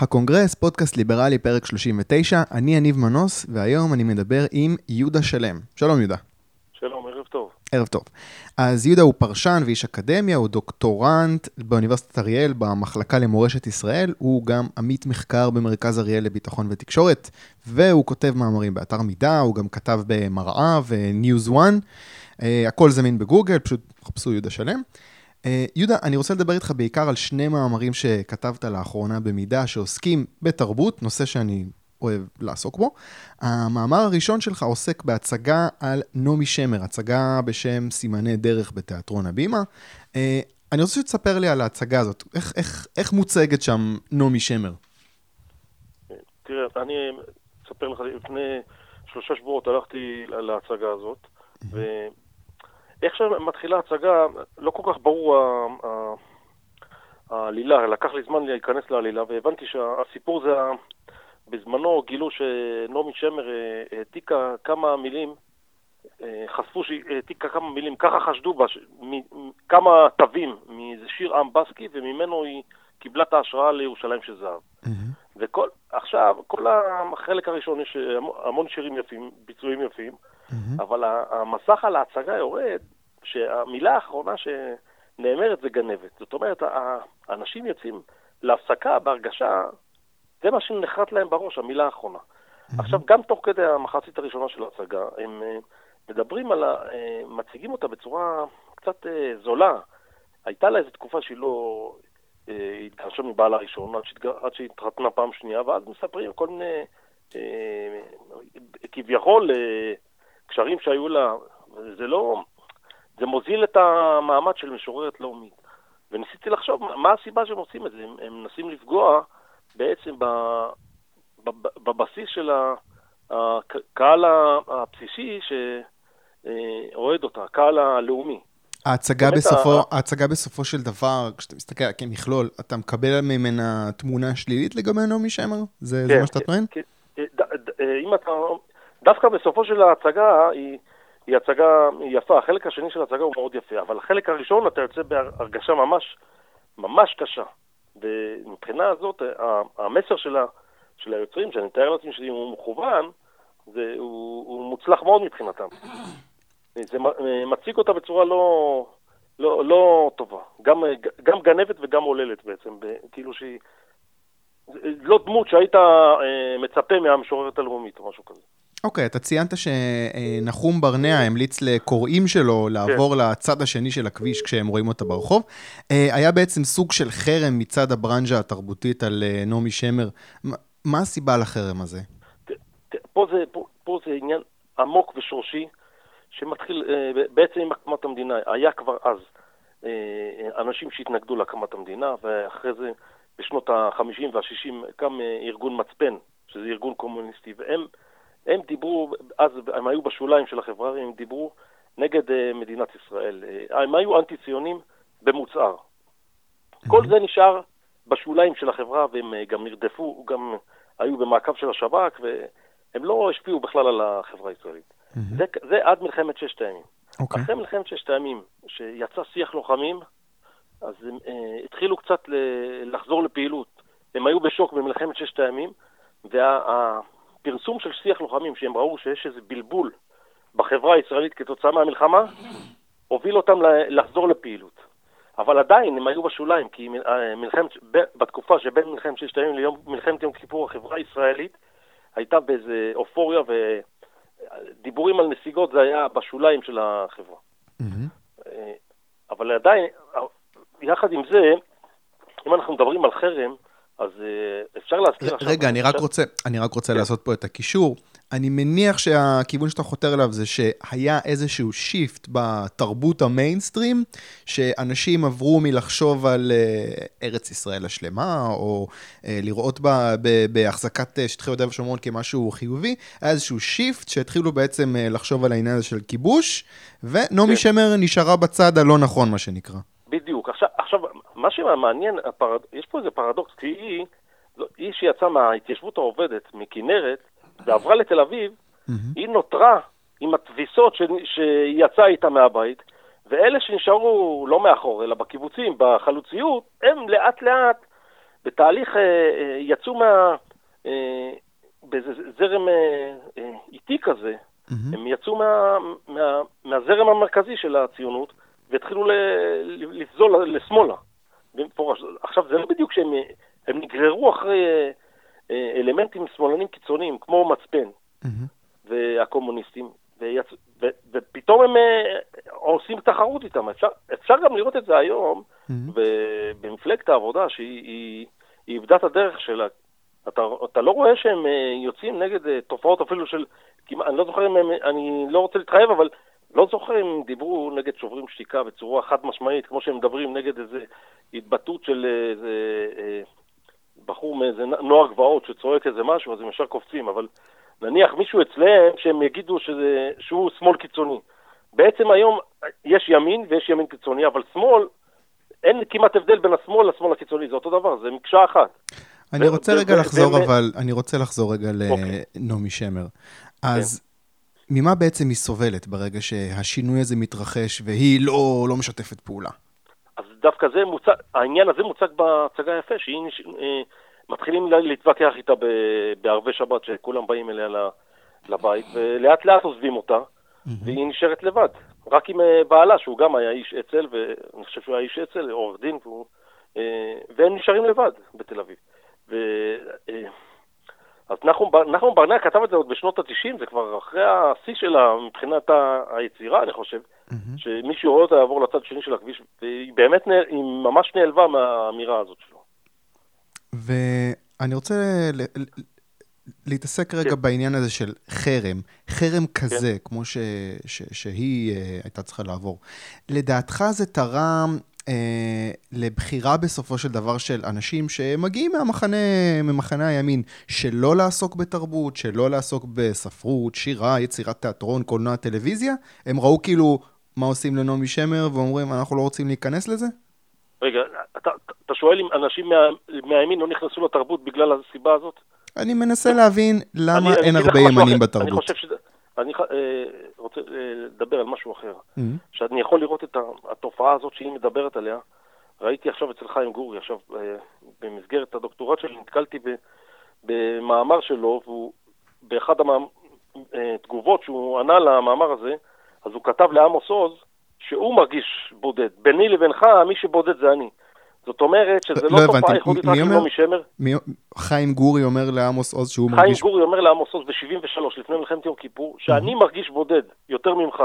הקונגרס, פודקאסט ליברלי, פרק 39, אני יניב מנוס, והיום אני מדבר עם יהודה שלם. שלום יהודה. שלום, ערב טוב. ערב טוב. אז יהודה הוא פרשן ואיש אקדמיה, הוא דוקטורנט באוניברסיטת אריאל במחלקה למורשת ישראל, הוא גם עמית מחקר במרכז אריאל לביטחון ותקשורת, והוא כותב מאמרים באתר מידה, הוא גם כתב במראה וניוז 1, uh, הכל זמין בגוגל, פשוט חפשו יהודה שלם. Uh, יהודה, אני רוצה לדבר איתך בעיקר על שני מאמרים שכתבת לאחרונה במידה שעוסקים בתרבות, נושא שאני אוהב לעסוק בו. המאמר הראשון שלך עוסק בהצגה על נעמי שמר, הצגה בשם סימני דרך בתיאטרון הבימה. Uh, אני רוצה שתספר לי על ההצגה הזאת, איך, איך, איך מוצגת שם נעמי שמר? תראה, אני אספר לך, לפני שלושה שבועות הלכתי להצגה הזאת, ו... איך שמתחילה ההצגה, לא כל כך ברור העלילה, לקח לי זמן להיכנס לעלילה, והבנתי שהסיפור זה, בזמנו גילו שנעמי שמר אה, העתיקה כמה מילים, אה, חשפו שהיא העתיקה כמה מילים, ככה חשדו בה, כמה תווים מאיזה שיר עם בסקי, וממנו היא קיבלה את ההשראה לירושלים של זהב. Mm-hmm. וכל, עכשיו, כל החלק הראשון יש המון שירים יפים, ביצועים יפים, Mm-hmm. אבל המסך על ההצגה יורד, שהמילה האחרונה שנאמרת זה גנבת. זאת אומרת, האנשים יוצאים להפסקה בהרגשה, זה מה שנחרט להם בראש, המילה האחרונה. Mm-hmm. עכשיו, גם תוך כדי המחצית הראשונה של ההצגה, הם אה, מדברים על ה... אה, מציגים אותה בצורה קצת אה, זולה. הייתה לה איזו תקופה שהיא לא התגרשה מבעלה הראשון, עד שהיא התחתנה פעם שנייה, ואז מספרים כל מיני, כביכול, קשרים שהיו לה, זה לא... זה מוזיל את המעמד של משוררת לאומית. וניסיתי לחשוב מה הסיבה שהם עושים את זה. הם, הם מנסים לפגוע בעצם ב, ב, ב, בבסיס של הקהל הבסיסי שאוהד אותה, הקהל הלאומי. ההצגה בסופו, ה... ההצגה בסופו של דבר, כשאתה מסתכל כמכלול, אתה מקבל ממנה תמונה שלילית לגבי נעמי שמר? זה, כן, זה מה שאתה טוען? כן, כן. ד, ד, אם אתה דווקא בסופו של ההצגה היא, היא הצגה יפה. החלק השני של ההצגה הוא מאוד יפה, אבל החלק הראשון אתה יוצא בהרגשה ממש, ממש קשה. ומבחינה הזאת, המסר של, ה, של היוצרים, שאני מתאר לעצמי שאם הוא מכוון, זה, הוא, הוא מוצלח מאוד מבחינתם. זה מציג אותה בצורה לא, לא, לא טובה. גם, גם גנבת וגם עוללת בעצם, כאילו שהיא... לא דמות שהיית אה, מצפה מהמשוררת הלאומית או משהו כזה. אוקיי, okay, אתה ציינת שנחום ברנע המליץ לקוראים שלו לעבור כן. לצד השני של הכביש כשהם רואים אותה ברחוב. אה, היה בעצם סוג של חרם מצד הברנז'ה התרבותית על אה, נעמי שמר. מה הסיבה לחרם הזה? פה זה, פה, פה זה עניין עמוק ושורשי, שמתחיל אה, בעצם עם הקמת המדינה. היה כבר אז אנשים שהתנגדו להקמת המדינה, ואחרי זה, בשנות ה-50 וה-60, קם ארגון מצפן, שזה ארגון קומוניסטי, והם... הם דיברו, אז הם היו בשוליים של החברה, הם דיברו נגד uh, מדינת ישראל. Uh, הם היו אנטי-ציונים במוצהר. כל זה נשאר בשוליים של החברה, והם uh, גם נרדפו, גם היו במעקב של השב"כ, והם לא השפיעו בכלל על החברה הישראלית. Mm-hmm. זה, זה עד מלחמת ששת הימים. Okay. אוקיי. אחרי מלחמת ששת הימים, שיצא שיח לוחמים, אז הם uh, התחילו קצת ל- לחזור לפעילות. הם היו בשוק במלחמת ששת הימים, וה... פרסום של שיח לוחמים, שהם ראו שיש איזה בלבול בחברה הישראלית כתוצאה מהמלחמה, הוביל אותם לחזור לפעילות. אבל עדיין הם היו בשוליים, כי אה, מלחמת, בתקופה שבין מלחמת ששת הימים ליום מלחמת יום כיפור, החברה הישראלית הייתה באיזה אופוריה ודיבורים על נסיגות זה היה בשוליים של החברה. Mm-hmm. אבל עדיין, יחד עם זה, אם אנחנו מדברים על חרם, אז אה, אפשר להזכיר עכשיו... רגע, אני רק רוצה, אני רק רוצה כן. לעשות פה את הקישור. אני מניח שהכיוון שאתה חותר אליו זה שהיה איזשהו shift בתרבות המיינסטרים, שאנשים עברו מלחשוב על אה, ארץ ישראל השלמה, או אה, לראות בה בהחזקת שטחי יהודה ושומרון כמשהו חיובי, היה איזשהו shift שהתחילו בעצם לחשוב על העניין הזה של כיבוש, ונעמי כן. שמר נשארה בצד הלא נכון, מה שנקרא. מה שמעניין, הפרד... יש פה איזה פרדוקס, כי היא, לא, היא שיצאה מההתיישבות העובדת, מכנרת, ועברה לתל אביב. היא נותרה עם התביסות ש... שהיא יצאה איתה מהבית, ואלה שנשארו לא מאחור, אלא בקיבוצים, בחלוציות, הם לאט לאט בתהליך, אה, אה, יצאו מה... אה, באיזה זרם אה, אה, איטי כזה. הם יצאו מה, מה, מהזרם המרכזי של הציונות והתחילו ל- לפזול לשמאלה. במפורש. עכשיו, זה לא בדיוק שהם הם נגררו אחרי אה, אה, אלמנטים שמאלנים קיצוניים, כמו מצפן מהמם. והקומוניסטים, ויצ... ו... ופתאום הם אה, עושים תחרות איתם. אפשר, אפשר גם לראות את זה היום מהמם. ב- במפלגת העבודה, שהיא היא, איבדה את הדרך שלה. אתה, אתה לא רואה שהם אה, יוצאים נגד אה, תופעות אפילו של, אני לא זוכר אם הם, אני לא רוצה להתחייב, אבל לא זוכר אם דיברו נגד שוברים שתיקה בצורה חד משמעית, כמו שהם מדברים נגד איזה התבטאות של איזה אה, בחור מאיזה נוער גבעות שצועק איזה משהו, אז הם ישר קופצים, אבל נניח מישהו אצלם שהם יגידו שזה, שהוא שמאל קיצוני. בעצם היום יש ימין ויש ימין קיצוני, אבל שמאל, אין כמעט הבדל בין השמאל לשמאל הקיצוני, זה אותו דבר, זה מקשה אחת. אני רוצה רגע לחזור, אבל, אני רוצה לחזור רגע אוקיי. לנעמי שמר. אז ממה בעצם היא סובלת ברגע שהשינוי הזה מתרחש והיא לא, לא משתפת פעולה? אז דווקא זה מוצג, העניין הזה מוצג בהצגה יפה, שהיא. אה, מתחילים לה- להתווכח איתה בערבי שבת, שכולם באים אליה לבית, ולאט לאט עוזבים אותה, והיא נשארת לבד. רק עם אה, בעלה, שהוא גם היה איש אצ"ל, ואני חושב שהוא היה איש אצ"ל, עורך דין, והוא... אה, והם נשארים לבד בתל אביב. ו... אה, אז נחום, נחום ברנע כתב את זה עוד בשנות ה-90, זה כבר אחרי השיא שלה מבחינת ה- היצירה, אני חושב. מהמם. שמישהו רואה אותה לעבור לצד שני של הכביש, והיא באמת, היא ממש נעלבה מהאמירה הזאת שלו. ואני רוצה ל- ל- להתעסק רגע כן. בעניין הזה של חרם, חרם כזה, כמו ש, ש, שהיא אה, הייתה צריכה לעבור. לדעתך זה תרם לבחירה בסופו של דבר של אנשים שמגיעים מהמחנה, ממחנה הימין, שלא לעסוק בתרבות, שלא לעסוק בספרות, שירה, יצירת תיאטרון, קולנוע, טלוויזיה? הם ראו כאילו מה עושים לנעמי שמר ואומרים, אנחנו לא רוצים להיכנס לזה? רגע, אתה, אתה שואל אם אנשים מה, מהימין לא נכנסו לתרבות בגלל הסיבה הזאת? אני מנסה להבין למה אני- אני אין לך הרבה ימנים אחר. בתרבות. אני חושב שזה... אני אה, רוצה אה, לדבר על משהו אחר. Mhm. שאני יכול לראות את התופעה הזאת שהיא מדברת עליה. ראיתי עכשיו אצל חיים גורי, עכשיו אה, במסגרת הדוקטורט שלי, נתקלתי במאמר שלו, והוא, באחד התגובות שהוא ענה למאמר הזה, אז הוא כתב לעמוס עוז שהוא מרגיש בודד. ביני לבינך, מי שבודד זה אני. זאת אומרת שזה לא לא הבנתי, תופעה ייחודית רק אומר? לנעמי שמר. מי... חיים גורי אומר לעמוס עוז שהוא חיים מרגיש... גורי אומר לעמוס עוז ב-73, לפני מלחמת יום כיפור, שאני מרגיש בודד יותר ממך.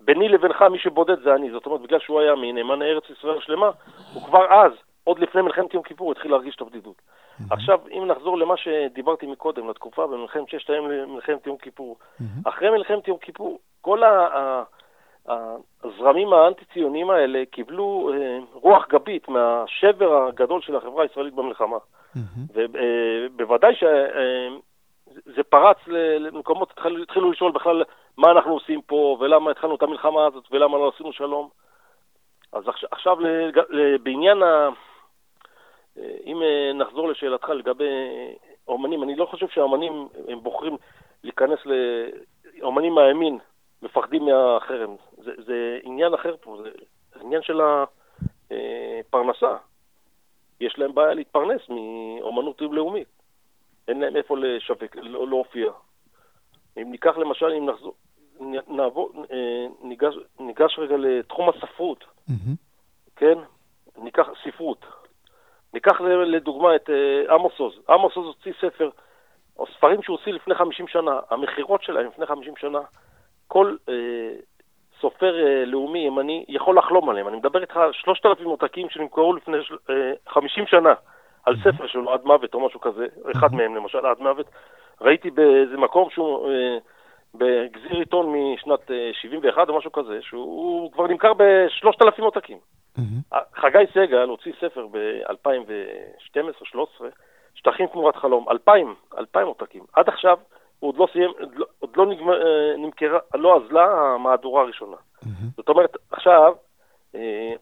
ביני לבינך, מי שבודד זה אני. זאת אומרת, בגלל שהוא היה מנאמן ארץ ישראל שלמה, הוא כבר אז, עוד לפני מלחמת יום כיפור, התחיל להרגיש את הבדידות. עכשיו, אם נחזור למה שדיברתי מקודם, לתקופה במלחמת ששת הימים למלחמת יום כיפור. אחרי מלחמת יום כיפור, כל ה- הזרמים האנטי-ציוניים האלה קיבלו אה, רוח גבית מהשבר הגדול של החברה הישראלית במלחמה. מהמם. ובוודאי שזה פרץ ל- למקומות, התחילו, התחילו לשאול בכלל מה אנחנו עושים פה, ולמה התחלנו את המלחמה הזאת, ולמה לא עשינו שלום. אז עכשיו, בעניין ה... אם אה, נחזור לשאלתך לגבי אומנים, אני לא חושב שהאומנים הם בוחרים להיכנס ל... אומנים מהימין מפחדים מהחרם. זה, זה עניין אחר פה, זה עניין של הפרנסה. יש להם בעיה להתפרנס מאומנות לאומית. אין להם איפה לשווק, לא, להופיע. אם ניקח למשל, אם נחזור, נעבור, אה, ניגש, ניגש רגע לתחום הספרות, מהמם. כן? ניקח ספרות. ניקח לדוגמה את אה, עמוס עוז. עמוס עוז הוציא ספר, או ספרים שהוא הוציא לפני 50 שנה, המכירות שלהם לפני 50 שנה, כל אה, סופר אה, לאומי ימני יכול לחלום עליהם. אני מדבר איתך על 3,000 עותקים שנמכרו לפני אה, 50 שנה, על ספר שלו, עד מוות או משהו כזה, אחד מהם למשל, עד מוות. ראיתי באיזה מקום שהוא, אה, בגזיר עיתון משנת אה, 71 או משהו כזה, שהוא כבר נמכר ב-3,000 עותקים. מהמם. חגי סגל הוציא ספר ב-2012-2013, שטחים תמורת חלום, 2,000, 2,000 עותקים. עד עכשיו עוד לא סיים, עוד לא, לא נגמר, אה, נמכרה, לא אזלה המהדורה הראשונה. מהמם. זאת אומרת, עכשיו, אה,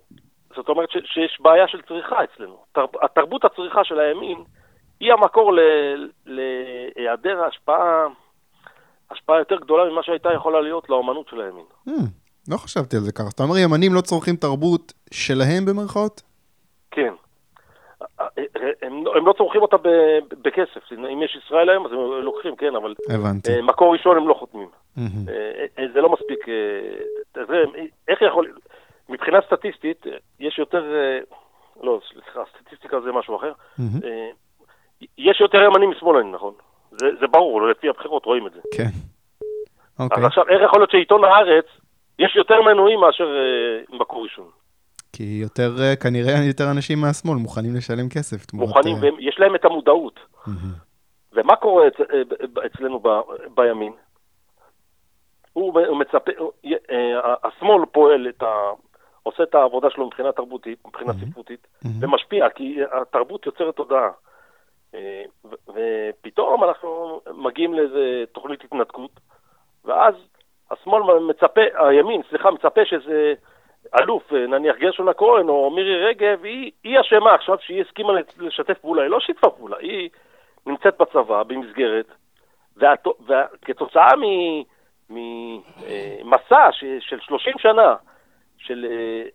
זאת אומרת ש, שיש בעיה של צריכה אצלנו. תר, התרבות הצריכה של הימין היא המקור להיעדר ההשפעה, השפעה יותר גדולה ממה שהייתה יכולה להיות לאומנות של הימין. Hmm, לא חשבתי על זה ככה. אתה אומר ימנים לא צורכים תרבות שלהם במרכאות? כן. הם, הם לא צורכים אותה בכסף. אם יש ישראל היום, אז הם לוקחים, כן, אבל... הבנתי. מקור ראשון הם לא חותמים. זה לא מספיק... זה, איך יכול... מבחינה סטטיסטית, יש יותר... לא, סליחה, סטטיסטיקה זה משהו אחר. יש יותר ימנים משמאלנים, נכון? זה, זה ברור, לפי הבחירות רואים את זה. כן. אוקיי. אז עכשיו, איך יכול להיות שעיתון הארץ, יש יותר מנויים מאשר אה, מקור ראשון? כי יותר, אה, כנראה יותר אנשים מהשמאל מוכנים לשלם כסף. תמורת, מוכנים, אה... ויש להם את המודעות. Mm-hmm. ומה קורה אצ, אה, אצלנו ב, בימין? הוא, מצפה, השמאל פועל את ה... עושה את העבודה שלו מבחינה תרבותית, מבחינה mm-hmm. ספרותית, mm-hmm. ומשפיע, כי התרבות יוצרת תודעה. ופתאום אנחנו מגיעים לאיזה תוכנית התנתקות, ואז השמאל מצפה, הימין, סליחה, מצפה שזה אלוף, אה, נניח גרשון הכהן או מירי רגב, היא, היא אשמה עכשיו שהיא הסכימה לשתף פעולה, היא לא שיתפה פעולה, היא נמצאת בצבא במסגרת, וכתוצאה ממסע אה, של 30 שנה של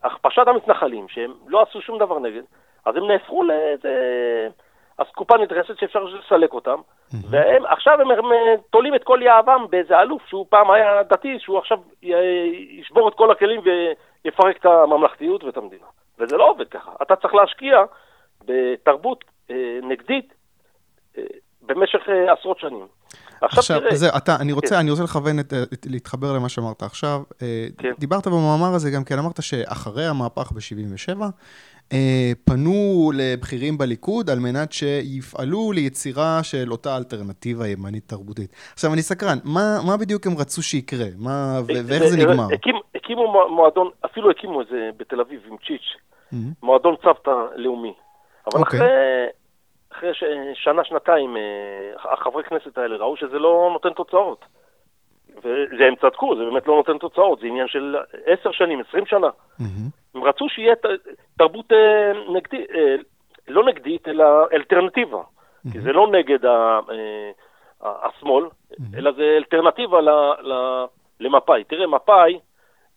הכפשת המתנחלים, שהם לא עשו שום דבר נגד, אז הם נהפכו לאיזה... אסקופה נדרסת שאפשר לסלק אותם, והם עכשיו הם, הם תולים את כל יהבם באיזה אלוף שהוא פעם היה דתי, שהוא עכשיו ישבור את כל הכלים ויפרק את הממלכתיות ואת המדינה. וזה לא עובד ככה. אתה צריך להשקיע בתרבות אה, נגדית אה, במשך אה, עשרות שנים. עכשיו, עכשיו תראה... זה, אתה, אני רוצה, כן. אני רוצה לכוון, את, את, להתחבר למה שאמרת עכשיו. אה, כן. דיברת במאמר הזה גם כן, אמרת שאחרי המהפך ב-77', אה, פנו לבכירים בליכוד על מנת שיפעלו ליצירה של אותה אלטרנטיבה ימנית תרבותית. עכשיו, אני סקרן, מה, מה בדיוק הם רצו שיקרה? מה, ואיך זה נגמר? הקים, הקימו מועדון, אפילו הקימו את זה בתל אביב עם צ'יץ', mm-hmm. מועדון צוותא לאומי. אבל okay. אוקיי. אחרי, אחרי ש, שנה, שנתיים, אה, החברי כנסת האלה ראו שזה לא נותן תוצאות. והם צדקו, זה באמת לא נותן תוצאות, זה עניין של עשר שנים, עשרים שנה. Mm-hmm. הם רצו שיהיה תרבות אה, נגדית, אה, לא נגדית, אלא אלטרנטיבה. Mm-hmm. כי זה לא נגד ה, אה, השמאל, mm-hmm. אלא זה אלטרנטיבה ל, ל, למפא"י. תראה, מפא"י,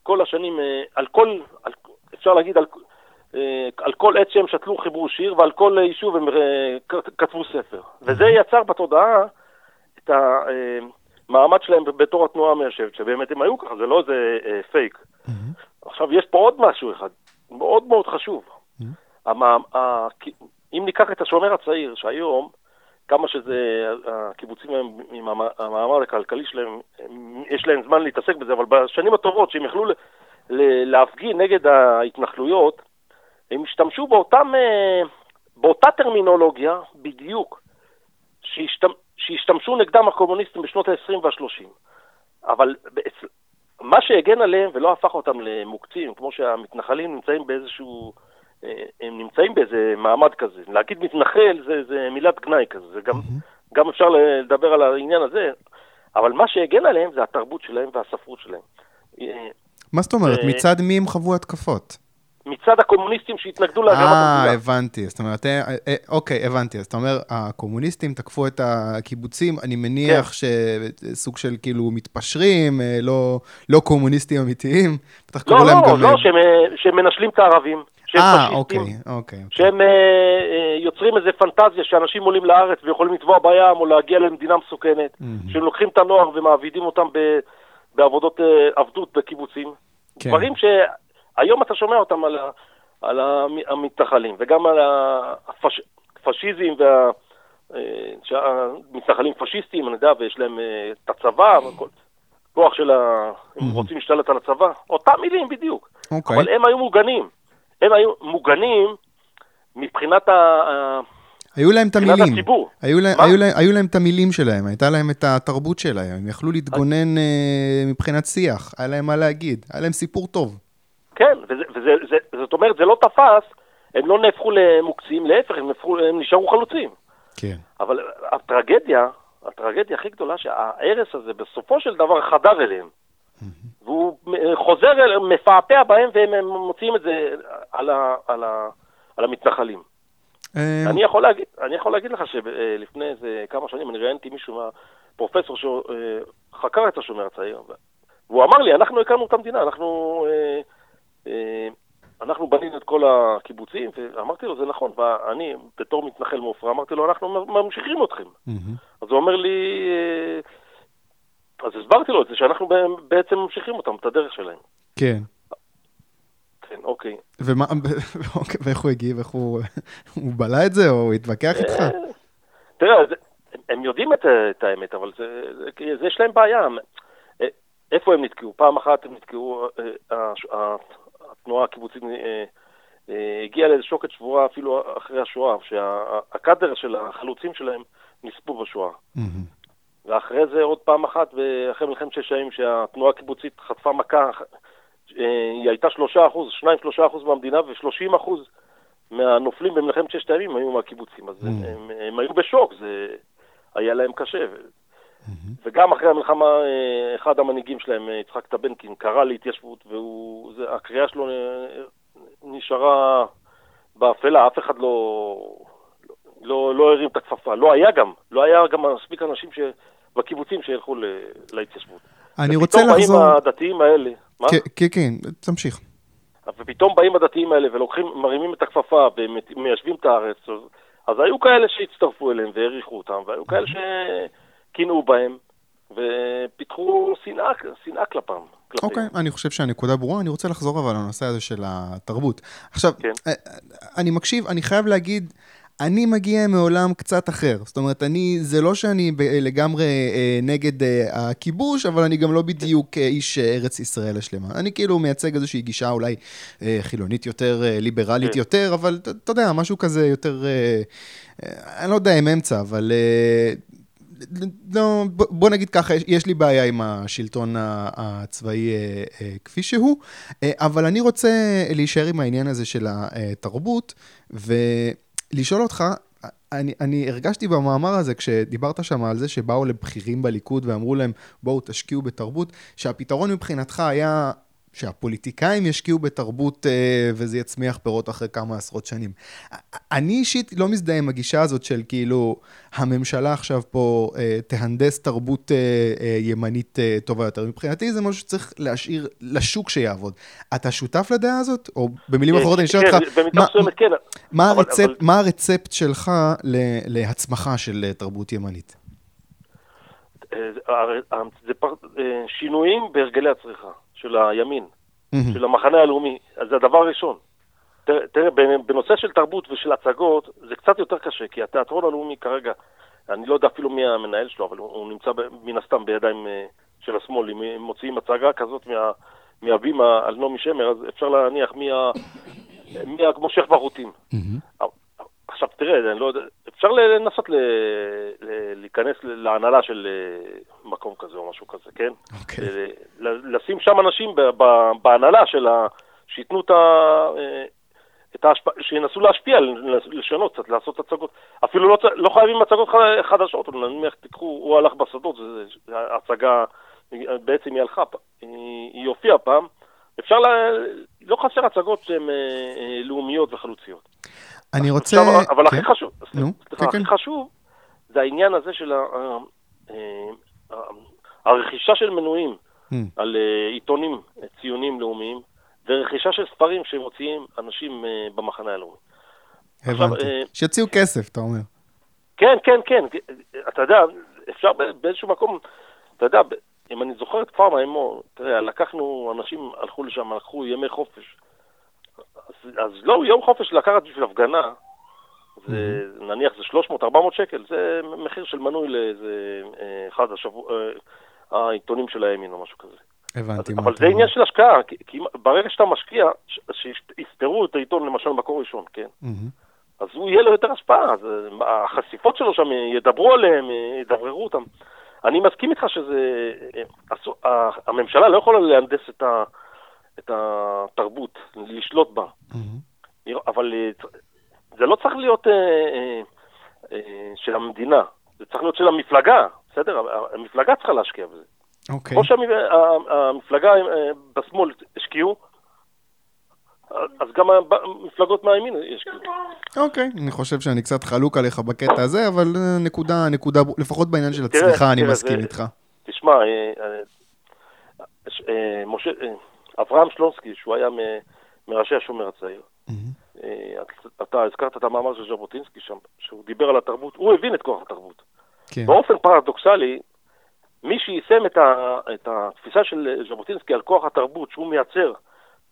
כל השנים, על כל, על, אפשר להגיד, על, על כל עץ שהם שתלו חיברו שיר, ועל כל יישוב הם כתבו ספר. וזה יצר בתודעה את ה... המעמד שלהם בתור התנועה המיישבת, שבאמת הם היו ככה, זה לא איזה אה, פייק. עכשיו, יש פה עוד משהו אחד, מאוד מאוד חשוב. Mm-hmm. המע... ה... אם ניקח את השומר הצעיר, שהיום, כמה שזה, הקיבוצים עם המאמר הכלכלי שלהם, יש להם זמן להתעסק בזה, אבל בשנים הטובות, שהם יכלו להפגין נגד ההתנחלויות, הם השתמשו באותם, אה, באותה טרמינולוגיה בדיוק, שהשתמ... שהשתמשו נגדם הקומוניסטים בשנות ה-20 וה-30. אבל מה שהגן עליהם ולא הפך אותם למוקצים, כמו שהמתנחלים נמצאים באיזשהו... אה, הם נמצאים באיזה מעמד כזה. להגיד מתנחל זה, זה מילת גנאי כזה, זה גם, mm-hmm. גם אפשר לדבר על העניין הזה, אבל מה שהגן עליהם זה התרבות שלהם והספרות שלהם. מה זאת אומרת? אה, מצד מי הם חוו התקפות? מצד הקומוניסטים שהתנגדו להגנת המדינה. אה, הבנתי. זאת אומרת, אה, אה, אוקיי, הבנתי. אז אתה אומר, הקומוניסטים תקפו את הקיבוצים, אני מניח כן. שסוג של כאילו מתפשרים, אה, לא, לא קומוניסטים אמיתיים. בטח לא, לא, גם... לא, שהם, שהם מנשלים את הערבים. אה, אוקיי, אוקיי, אוקיי. שהם אה, יוצרים איזה פנטזיה שאנשים עולים לארץ ויכולים לטבוע בים או להגיע למדינה מסוכנת, mm-hmm. שהם לוקחים את הנוער ומעבידים אותם ב, בעבודות אה, עבדות בקיבוצים. כן. דברים ש... היום אתה שומע אותם על, ה, על המתנחלים, וגם על הפשיזם וה... אה, שהמתנחלים פשיסטים, אני יודע, ויש להם אה, את הצבא, כוח של ה... הם רוצים להשתלט על הצבא, אותם מילים בדיוק. Okay. אוקיי. אבל הם היו מוגנים. הם היו מוגנים מבחינת ה... היו להם את המילים. היו, לה, היו, לה, היו להם את המילים שלהם, הייתה להם את התרבות שלהם, הם יכלו להתגונן uh, מבחינת שיח, היה להם מה להגיד, היה להם סיפור טוב. כן, וזה, וזה, זה, זאת אומרת, זה לא תפס, הם לא נהפכו למוקצים, להפך, הם, נהפכו, הם נשארו חלוצים. כן. אבל הטרגדיה, הטרגדיה הכי גדולה, שההרס הזה בסופו של דבר חדר אליהם. והוא חוזר, מפעפע בהם, והם מוציאים את זה על, ה, על, ה, על המתנחלים. אה, אני יכול, להגיד, אני יכול להגיד לך שלפני איזה כמה שנים אני ראיינתי מישהו, פרופסור שחקר את השומר הצעיר, והוא אמר לי, אנחנו הקמנו את המדינה, אנחנו אה, אה, אנחנו בנינו את כל הקיבוצים, ואמרתי לו, זה נכון, ואני, בתור מתנחל מעופרה, אמרתי לו, אנחנו ממשיכים אתכם. אז הוא אומר לי, אה, אז הסברתי לו את זה, שאנחנו בעצם ממשיכים אותם, את הדרך שלהם. כן. כן, אוקיי. ומה, אוקיי, ואיך הוא הגיב? איך הוא, הוא בלע את זה, או הוא התווכח איתך? אה, תראה, הם יודעים את, את האמת, אבל זה, זה, זה, יש להם בעיה. אה, איפה הם נתקעו? פעם אחת הם נתקעו, התנועה הקיבוצית הגיעה לאיזה שוקת שבורה אפילו אחרי השואה, שהקאדר של החלוצים שלהם נספו בשואה. ואחרי זה עוד פעם אחת, ואחרי מלחמת שש הימים, שהתנועה הקיבוצית חטפה מכה, אה, היא הייתה שלושה אחוז, שניים שלושה אחוז מהמדינה, ושלושים אחוז מהנופלים במלחמת ששת הימים היו מהקיבוצים. אז הם, הם, הם היו בשוק, זה היה להם קשה. וגם אחרי המלחמה, אה, אחד המנהיגים שלהם, אה, יצחק טבנקין, קרא להתיישבות, והקריאה שלו נשארה באפלה, אף אחד לא, לא, לא הרים את הכפפה. לא היה גם, לא היה גם מספיק אנשים ש... בקיבוצים שילכו ל... להתיישבות. אני רוצה לחזור... ופתאום באים הדתיים האלה... מה? כן, כן, תמשיך. ופתאום באים הדתיים האלה ולוקחים, מרימים את הכפפה ומיישבים את הארץ, אז, אז היו כאלה שהצטרפו אליהם והעריכו אותם, והיו כאלה שקינאו בהם, ופיתחו שנאה, שנאה כלפם. אוקיי, okay, אני חושב שהנקודה ברורה, אני רוצה לחזור אבל לנושא הזה של התרבות. עכשיו, כן. אה, אה, אני מקשיב, אני חייב להגיד... אני מגיע מעולם קצת אחר. זאת אומרת, אני, זה לא שאני לגמרי אה, נגד אה, הכיבוש, אבל אני גם לא בדיוק אה, איש אה, ארץ ישראל השלמה. אני כאילו מייצג איזושהי גישה אולי אה, חילונית יותר, אה, ליברלית כן. יותר, אבל אתה יודע, משהו כזה יותר, אה, אה, אני לא יודע אם אמצע, אבל... אה, לא, בוא נגיד ככה, יש לי בעיה עם השלטון הצבאי אה, אה, כפי שהוא, אה, אבל אני רוצה להישאר עם העניין הזה של התרבות, ו... לשאול אותך, אני, אני הרגשתי במאמר הזה, כשדיברת שם על זה שבאו לבכירים בליכוד ואמרו להם, בואו תשקיעו בתרבות, שהפתרון מבחינתך היה שהפוליטיקאים ישקיעו בתרבות אה, וזה יצמיח פירות אחרי כמה עשרות שנים. אני אישית לא מזדהה עם הגישה הזאת של כאילו, הממשלה עכשיו פה אה, תהנדס תרבות אה, ימנית טובה יותר. מבחינתי זה משהו שצריך להשאיר לשוק שיעבוד. אתה שותף לדעה הזאת? או במילים אחרות אני אשאל אותך, כן, כן. מה הרצפט שלך להצמחה של תרבות ימנית? זה שינויים בהרגלי הצריכה. של הימין, mm-hmm. של המחנה הלאומי. אז זה הדבר הראשון. תראה, בנושא של תרבות ושל הצגות, זה קצת יותר קשה, כי התיאטרון הלאומי כרגע, אני לא יודע אפילו מי המנהל שלו, אבל הוא, הוא נמצא מן הסתם בידיים אה, של השמאל. אם מוציאים הצגה כזאת מה, מהבימה על נעמי שמר, אז אפשר להניח מי, ה, מי המושך ברוטים. Mm-hmm. עכשיו תראה, אני לא יודע, אפשר לנסות ל, ל, להיכנס להנהלה של אה, מקום כזה או משהו כזה, כן? אוקיי. Okay. לשים שם אנשים בהנהלה של ה... שייתנו את ה... אה, את ההשפ... שינסו להשפיע, לשנות קצת, לעשות הצגות. אפילו לא, לא חייבים הצגות חדשות, נניח תיקחו, הוא הלך בשדות, זו הצגה, בעצם היא הלכה, היא, היא הופיעה פעם. אפשר, לה... לא חסר הצגות שהן אה, לאומיות וחלוציות. אני רוצה... עכשיו, אבל כן. הכי חשוב, נו, סליחה, כן, הכי כן. חשוב, זה העניין הזה של אה, הרכישה של מנויים mm. על אה, עיתונים ציונים לאומיים, ורכישה של ספרים שמוציאים אנשים אה, במחנה הלאומי. הבנתי. שיוציאו כסף, אתה אומר. כן, כן, כן. אתה יודע, אפשר באיזשהו מקום, אתה יודע, אם אני זוכר את כפר מימון, תראה, לקחנו, אנשים הלכו לשם, לקחו ימי חופש. אז, אז לא, יום חופש לקחת בשביל הפגנה, זה, mm-hmm. נניח זה 300-400 שקל, זה מחיר של מנוי לאיזה אה, אחד השבוע, אה, העיתונים של הימין או משהו כזה. הבנתי. אבל זה עניין של השקעה, כי, כי ברגע שאתה משקיע, שיסתרו את העיתון למשל מקור ראשון, כן? Mm-hmm. אז הוא יהיה לו יותר השפעה, אז אה, החשיפות שלו שם ידברו עליהם, ידבררו אותם. אני מסכים איתך שזה... הממשלה לא יכולה להנדס את, ה, את התרבות, לשלוט בה. Mm-hmm. אבל זה לא צריך להיות אה, אה, אה, של המדינה, זה צריך להיות של המפלגה, בסדר? המפלגה צריכה להשקיע בזה. אוקיי. כמו שהמפלגה אה, בשמאל השקיעו, אז גם המפלגות מהימין ישקיעו. אוקיי, אני חושב שאני קצת חלוק עליך בקטע הזה, אבל אה, נקודה, נקודה, לפחות בעניין של הצריכה אני מסכים איתך. תשמע, אה, משה, אברהם שלונסקי, שהוא היה מראשי השומר הצעיר. Mm-hmm. אתה הזכרת את המאמר של ז'בוטינסקי שם, שהוא דיבר על התרבות, הוא הבין את כוח התרבות. כן. באופן פרדוקסלי, מי שיישם את, ה, את התפיסה של ז'בוטינסקי על כוח התרבות שהוא מייצר,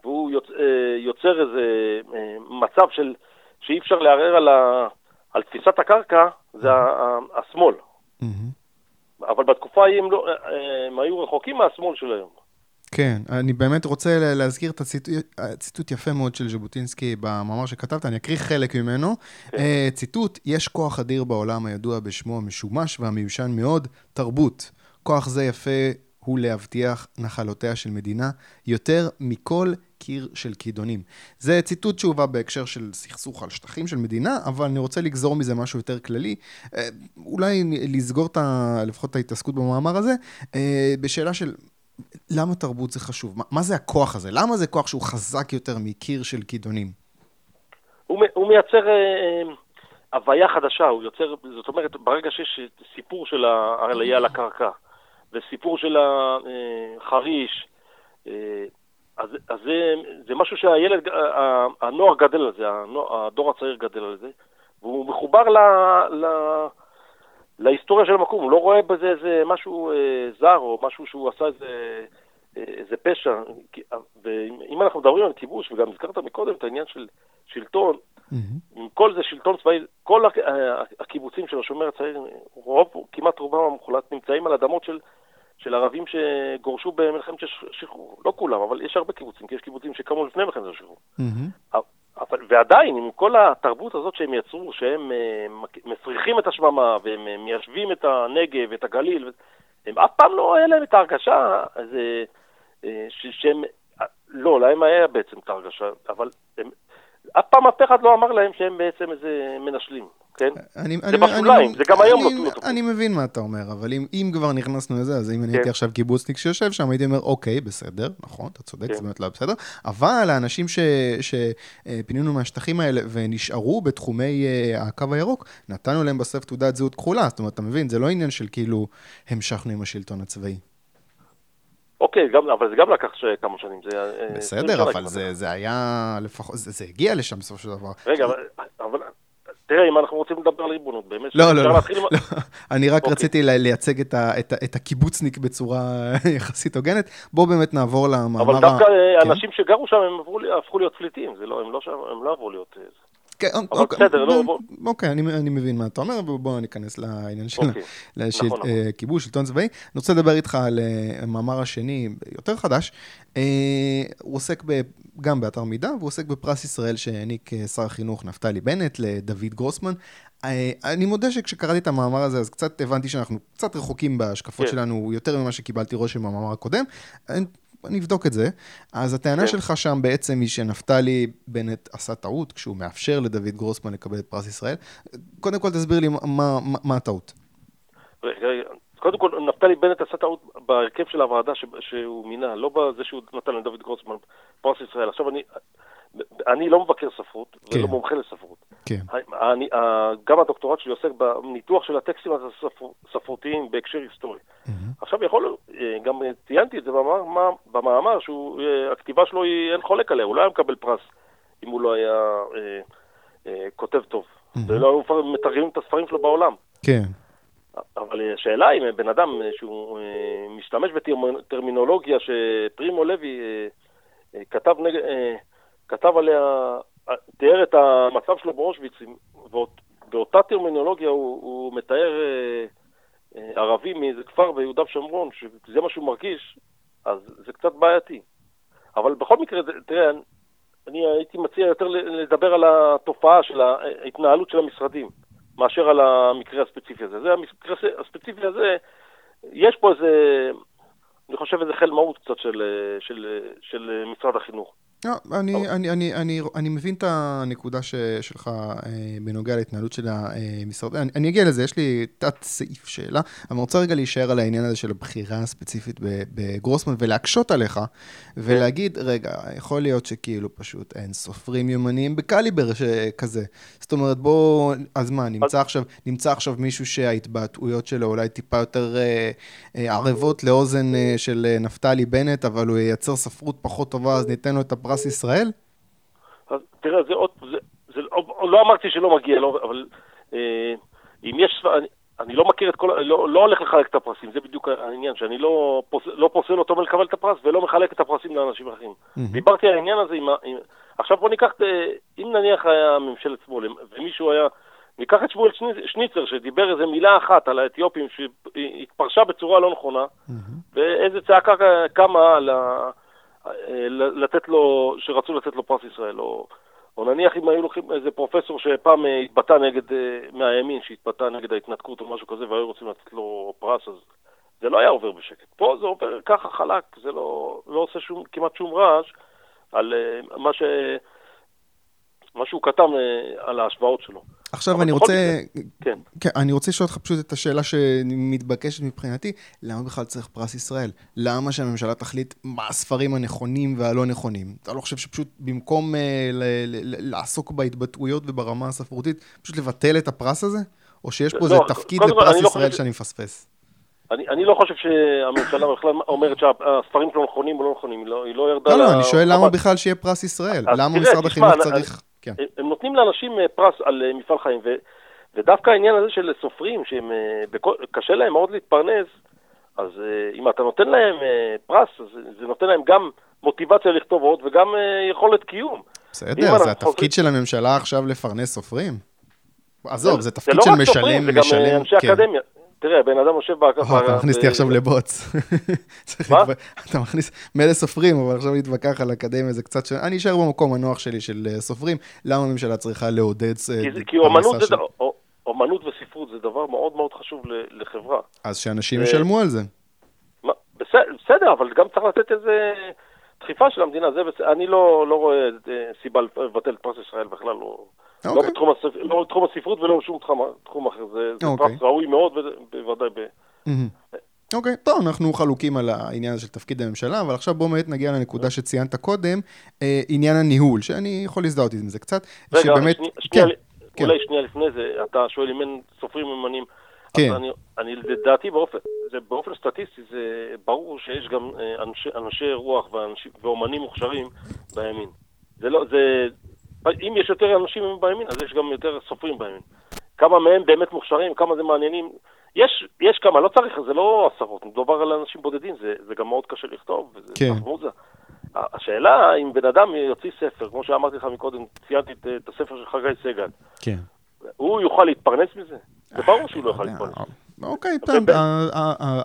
והוא יוצ, אה, יוצר איזה אה, מצב של, שאי אפשר לערער על, ה, על תפיסת הקרקע, זה השמאל. Mm-hmm. אבל בתקופה ההיא הם, לא, הם היו רחוקים מהשמאל של היום. כן, אני באמת רוצה להזכיר את הציטוט יפה מאוד של ז'בוטינסקי במאמר שכתבת, אני אקריא חלק ממנו. כן. ציטוט, יש כוח אדיר בעולם הידוע בשמו המשומש והמיושן מאוד, תרבות. כוח זה יפה הוא להבטיח נחלותיה של מדינה יותר מכל קיר של כידונים. זה ציטוט שהובא בהקשר של סכסוך על שטחים של מדינה, אבל אני רוצה לגזור מזה משהו יותר כללי. אה, אולי לסגור את ה, לפחות את ההתעסקות במאמר הזה, אה, בשאלה של למה תרבות זה חשוב? מה, מה זה הכוח הזה? למה זה כוח שהוא חזק יותר מקיר של כידונים? הוא, הוא מייצר... אה, הוויה חדשה, הוא יוצר, זאת אומרת, ברגע שיש סיפור של העלייה על הקרקע, וסיפור של החריש, אה, אז, אז זה, זה משהו שהילד, הנוער גדל על זה, הדור הצעיר גדל על זה, והוא מחובר ל, ל, להיסטוריה של המקום, הוא לא רואה בזה איזה משהו אה, זר או משהו שהוא עשה איזה, אה, איזה פשע. ואם אנחנו מדברים על כיבוש, וגם הזכרת מקודם את העניין של שלטון, mm-hmm. עם כל זה שלטון צבאי, כל הקיבוצים של השומר הצעיר, רוב, כמעט רובם המוחלט, נמצאים על אדמות של, של ערבים שגורשו במלחמת השחרור. לא כולם, אבל יש הרבה קיבוצים, כי יש קיבוצים שקמו לפני מלחמת השחרור. Mm-hmm. אבל, ועדיין, עם כל התרבות הזאת שהם יצרו, שהם uh, מפריחים את השממה, והם uh, מיישבים את הנגב, ואת הגליל, הם אף פעם לא היה להם את ההרגשה, זה, uh, שהם, לא, להם היה בעצם את ההרגשה, אבל הם, אף פעם אף אחד לא אמר להם שהם בעצם איזה מנשלים. כן? אני, זה אני, בשוליים, זה גם היום אני, לא אני מבין מה אתה אומר, אבל אם, אם כבר נכנסנו לזה, אז אם אני הייתי כן. עכשיו קיבוצניק שיושב שם, הייתי אומר, אוקיי, בסדר, נכון, אתה צודק, כן. זה באמת לא בסדר, אבל האנשים שפינינו מהשטחים האלה ונשארו בתחומי uh, הקו הירוק, נתנו להם בסוף תעודת זהות כחולה, זאת אומרת, אתה מבין, זה לא עניין של כאילו המשכנו עם השלטון הצבאי. אוקיי, גם, אבל זה גם לקח כמה שנים. זה, אה, בסדר, אבל זה, זה היה לפחות, זה, זה הגיע לשם בסופו של דבר. רגע, אבל, אבל תראה, אם אנחנו רוצים לדבר על ריבונות, באמת, לא, לא, לא, לא. אני רק אוקיי. רציתי לייצג את הקיבוצניק בצורה יחסית הוגנת. בואו באמת נעבור למאמר אבל דווקא אה, כן? אנשים שגרו שם, הם הפכו להיות פליטים, לא, הם לא עברו להיות... אה, כן, אבל אוקיי, בסדר, לא, בוא... אוקיי, אני, אני מבין מה אתה אומר, ובואו ניכנס לעניין של אוקיי. לשל, נכון. אה, כיבוש, שלטון צבאי. אני רוצה לדבר איתך על המאמר השני, יותר חדש. הוא עוסק ב, גם באתר מידע, והוא עוסק בפרס ישראל שהעניק שר החינוך נפתלי בנט לדוד גרוסמן. אני מודה שכשקראתי את המאמר הזה, אז קצת הבנתי שאנחנו קצת רחוקים בהשקפות כן. שלנו, יותר ממה שקיבלתי רושם במאמר הקודם. אני אבדוק את זה. אז הטענה כן. שלך שם בעצם היא שנפתלי בנט עשה טעות כשהוא מאפשר לדוד גרוסמן לקבל את פרס ישראל. קודם כל תסביר לי מה, מה, מה הטעות. קודם כל, נפתלי בנט עשה טעות בהרכב של הוועדה ש... שהוא מינה, לא בזה שהוא נתן לדוד גרוסמן פרס ישראל. עכשיו, אני, אני לא מבקר ספרות, כן. ולא מומחה לספרות. כן. אני, גם הדוקטורט שלי עוסק בניתוח של הטקסטים הספרותיים בהקשר היסטורי. Mm-hmm. עכשיו יכול, אה, גם ציינתי את זה במאמר, במאמר שהכתיבה שלו היא, אין חולק עליה, הוא לא היה מקבל פרס אם הוא לא היה אה, אה, כותב טוב. Mm-hmm. ולא היו מתרגמים את הספרים שלו בעולם. כן. אבל השאלה אם בן אדם שהוא משתמש בטרמינולוגיה שפרימו לוי כתב, נג... כתב עליה, תיאר את המצב שלו באושוויץ, ובאותה טרמינולוגיה הוא, הוא מתאר אה, ערבי מאיזה כפר ביהודה ושומרון, שזה מה שהוא מרגיש, אז זה קצת בעייתי. אבל בכל מקרה, תראה, אני הייתי מציע יותר לדבר על התופעה של ההתנהלות של המשרדים, מאשר על המקרה הספציפי הזה. זה המקרה הספציפי הזה, יש פה איזה, אני חושב איזה חיל מהות קצת של, של, של משרד החינוך. לא, אני, אני, אני, אני, אני מבין את הנקודה ש, שלך אה, בנוגע להתנהלות של המשרד. אני, אני אגיע לזה, יש לי תת סעיף שאלה, אבל אני רוצה רגע להישאר על העניין הזה של הבחירה הספציפית בגרוסמן ולהקשות עליך, ולהגיד, רגע, יכול להיות שכאילו פשוט אין סופרים יומניים בקליבר כזה. זאת אומרת, בוא, אז מה, נמצא עכשיו, נמצא עכשיו מישהו שההתבטאויות שלו אולי טיפה יותר אה, אה, ערבות לאוזן אה, של נפתלי בנט, אבל הוא ייצר ספרות פחות טובה, אז ניתן לו את הפרס ישראל? אז תראה, זה עוד, זה, זה, לא, לא אמרתי שלא מגיע, לא, אבל אה, אם יש, אני, אני לא מכיר את כל, לא, לא הולך לחלק את הפרסים, זה בדיוק העניין, שאני לא, פוס, לא פוסל אותו מלקבל את הפרס ולא מחלק את הפרסים לאנשים אחרים. Mm-hmm. דיברתי על העניין הזה עם, עם... עכשיו בוא ניקח, אם נניח היה ממשלת שמאל, ומישהו היה... ניקח את שמואל שניצר, שדיבר איזה מילה אחת על האתיופים, שהתפרשה בצורה לא נכונה, mm-hmm. ואיזה צעקה קמה ל... לתת לו, שרצו לתת לו פרס ישראל, או, או נניח אם היו לוקחים איזה פרופסור שפעם התבטא נגד, אה, מהימין, שהתבטא נגד ההתנתקות או משהו כזה, והיו רוצים לתת לו פרס, אז זה לא היה עובר בשקט. פה זה עובר ככה חלק, זה לא, לא עושה שום, כמעט שום רעש על uh, מה, ש, מה שהוא כתב על ההשוואות שלו. עכשיו אני רוצה, כן. כן, אני רוצה לשאול אותך פשוט את השאלה שמתבקשת מבחינתי, למה בכלל צריך פרס ישראל? למה שהממשלה תחליט מה הספרים הנכונים והלא נכונים? אתה לא חושב שפשוט במקום uh, לעסוק בהתבטאויות וברמה הספרותית, פשוט לבטל את הפרס הזה? או שיש פה לא, איזה תפקיד לפרס לא ישראל שאני מפספס? אני, אני לא חושב שהממשלה בכלל אומרת שהספרים שלו נכונים או לא נכונים, היא לא, היא לא ירדה... לא, לא, אני שואל למה בכלל שיהיה פרס ישראל? למה משרד החינוך צריך... כן. הם נותנים לאנשים אה, פרס על אה, מפעל חיים, ו, ודווקא העניין הזה של סופרים, שקשה להם מאוד להתפרנס, אז אם אתה נותן להם פרס, אז זה נותן להם גם מוטיבציה לכתוב עוד וגם יכולת קיום. בסדר, זה התפקיד של הממשלה עכשיו לפרנס סופרים? עזוב, זה תפקיד של משלם, משלם, זה גם אנשי כן. אקדמיה. תראה, בן אדם יושב באקדמיה... אתה מכניס אותי עכשיו לבוץ. מה? אתה מכניס, מילא סופרים, אבל עכשיו להתווכח על אקדמיה זה קצת ש... אני אשאר במקום הנוח שלי של אה, סופרים, למה הממשלה צריכה לעודד... אה, כי אומנות וספרות זה דבר מאוד מאוד חשוב לחברה. אז שאנשים ישלמו על זה. בסדר, אבל גם צריך לתת איזה דחיפה של המדינה, אני לא, לא רואה אה, סיבה לבטל את פרס ישראל בכלל, לא... לא, אוקיי. בתחום הספ... לא בתחום הספרות ולא בשום תחום, תחום אחר, זה, זה אוקיי. פרס ראוי מאוד ובוודאי ב... אוקיי, okay, טוב, אנחנו חלוקים על העניין הזה של תפקיד הממשלה, אבל עכשיו בואו באמת נגיע לנקודה שציינת קודם, אה, עניין הניהול, שאני יכול להזדהות עם זה קצת. רגע, שבאמת... שני, שנייה, כן, כן. אולי שנייה לפני זה, אתה שואל אם אין סופרים ממנים. כן. אני, אני לדעתי באופן, זה, באופן סטטיסטי זה ברור שיש גם אה, אנשי, אנשי רוח ואנשי, ואומנים מוכשרים בימין. זה לא, זה אם יש יותר אנשים בימין, אז יש גם יותר סופרים בימין. כמה מהם באמת מוכשרים, כמה זה מעניינים. יש, יש כמה, לא צריך, זה לא עשרות, מדובר על אנשים בודדים, זה, זה גם מאוד קשה לכתוב, וזה כן. מוזה. השאלה אם בן אדם יוציא ספר, כמו שאמרתי לך מקודם, ציינתי את, את הספר של חגי סגל, כן. הוא יוכל להתפרנס מזה? זה ברור שהוא לא יוכל אה, להתפרנס. אוקיי, טוב,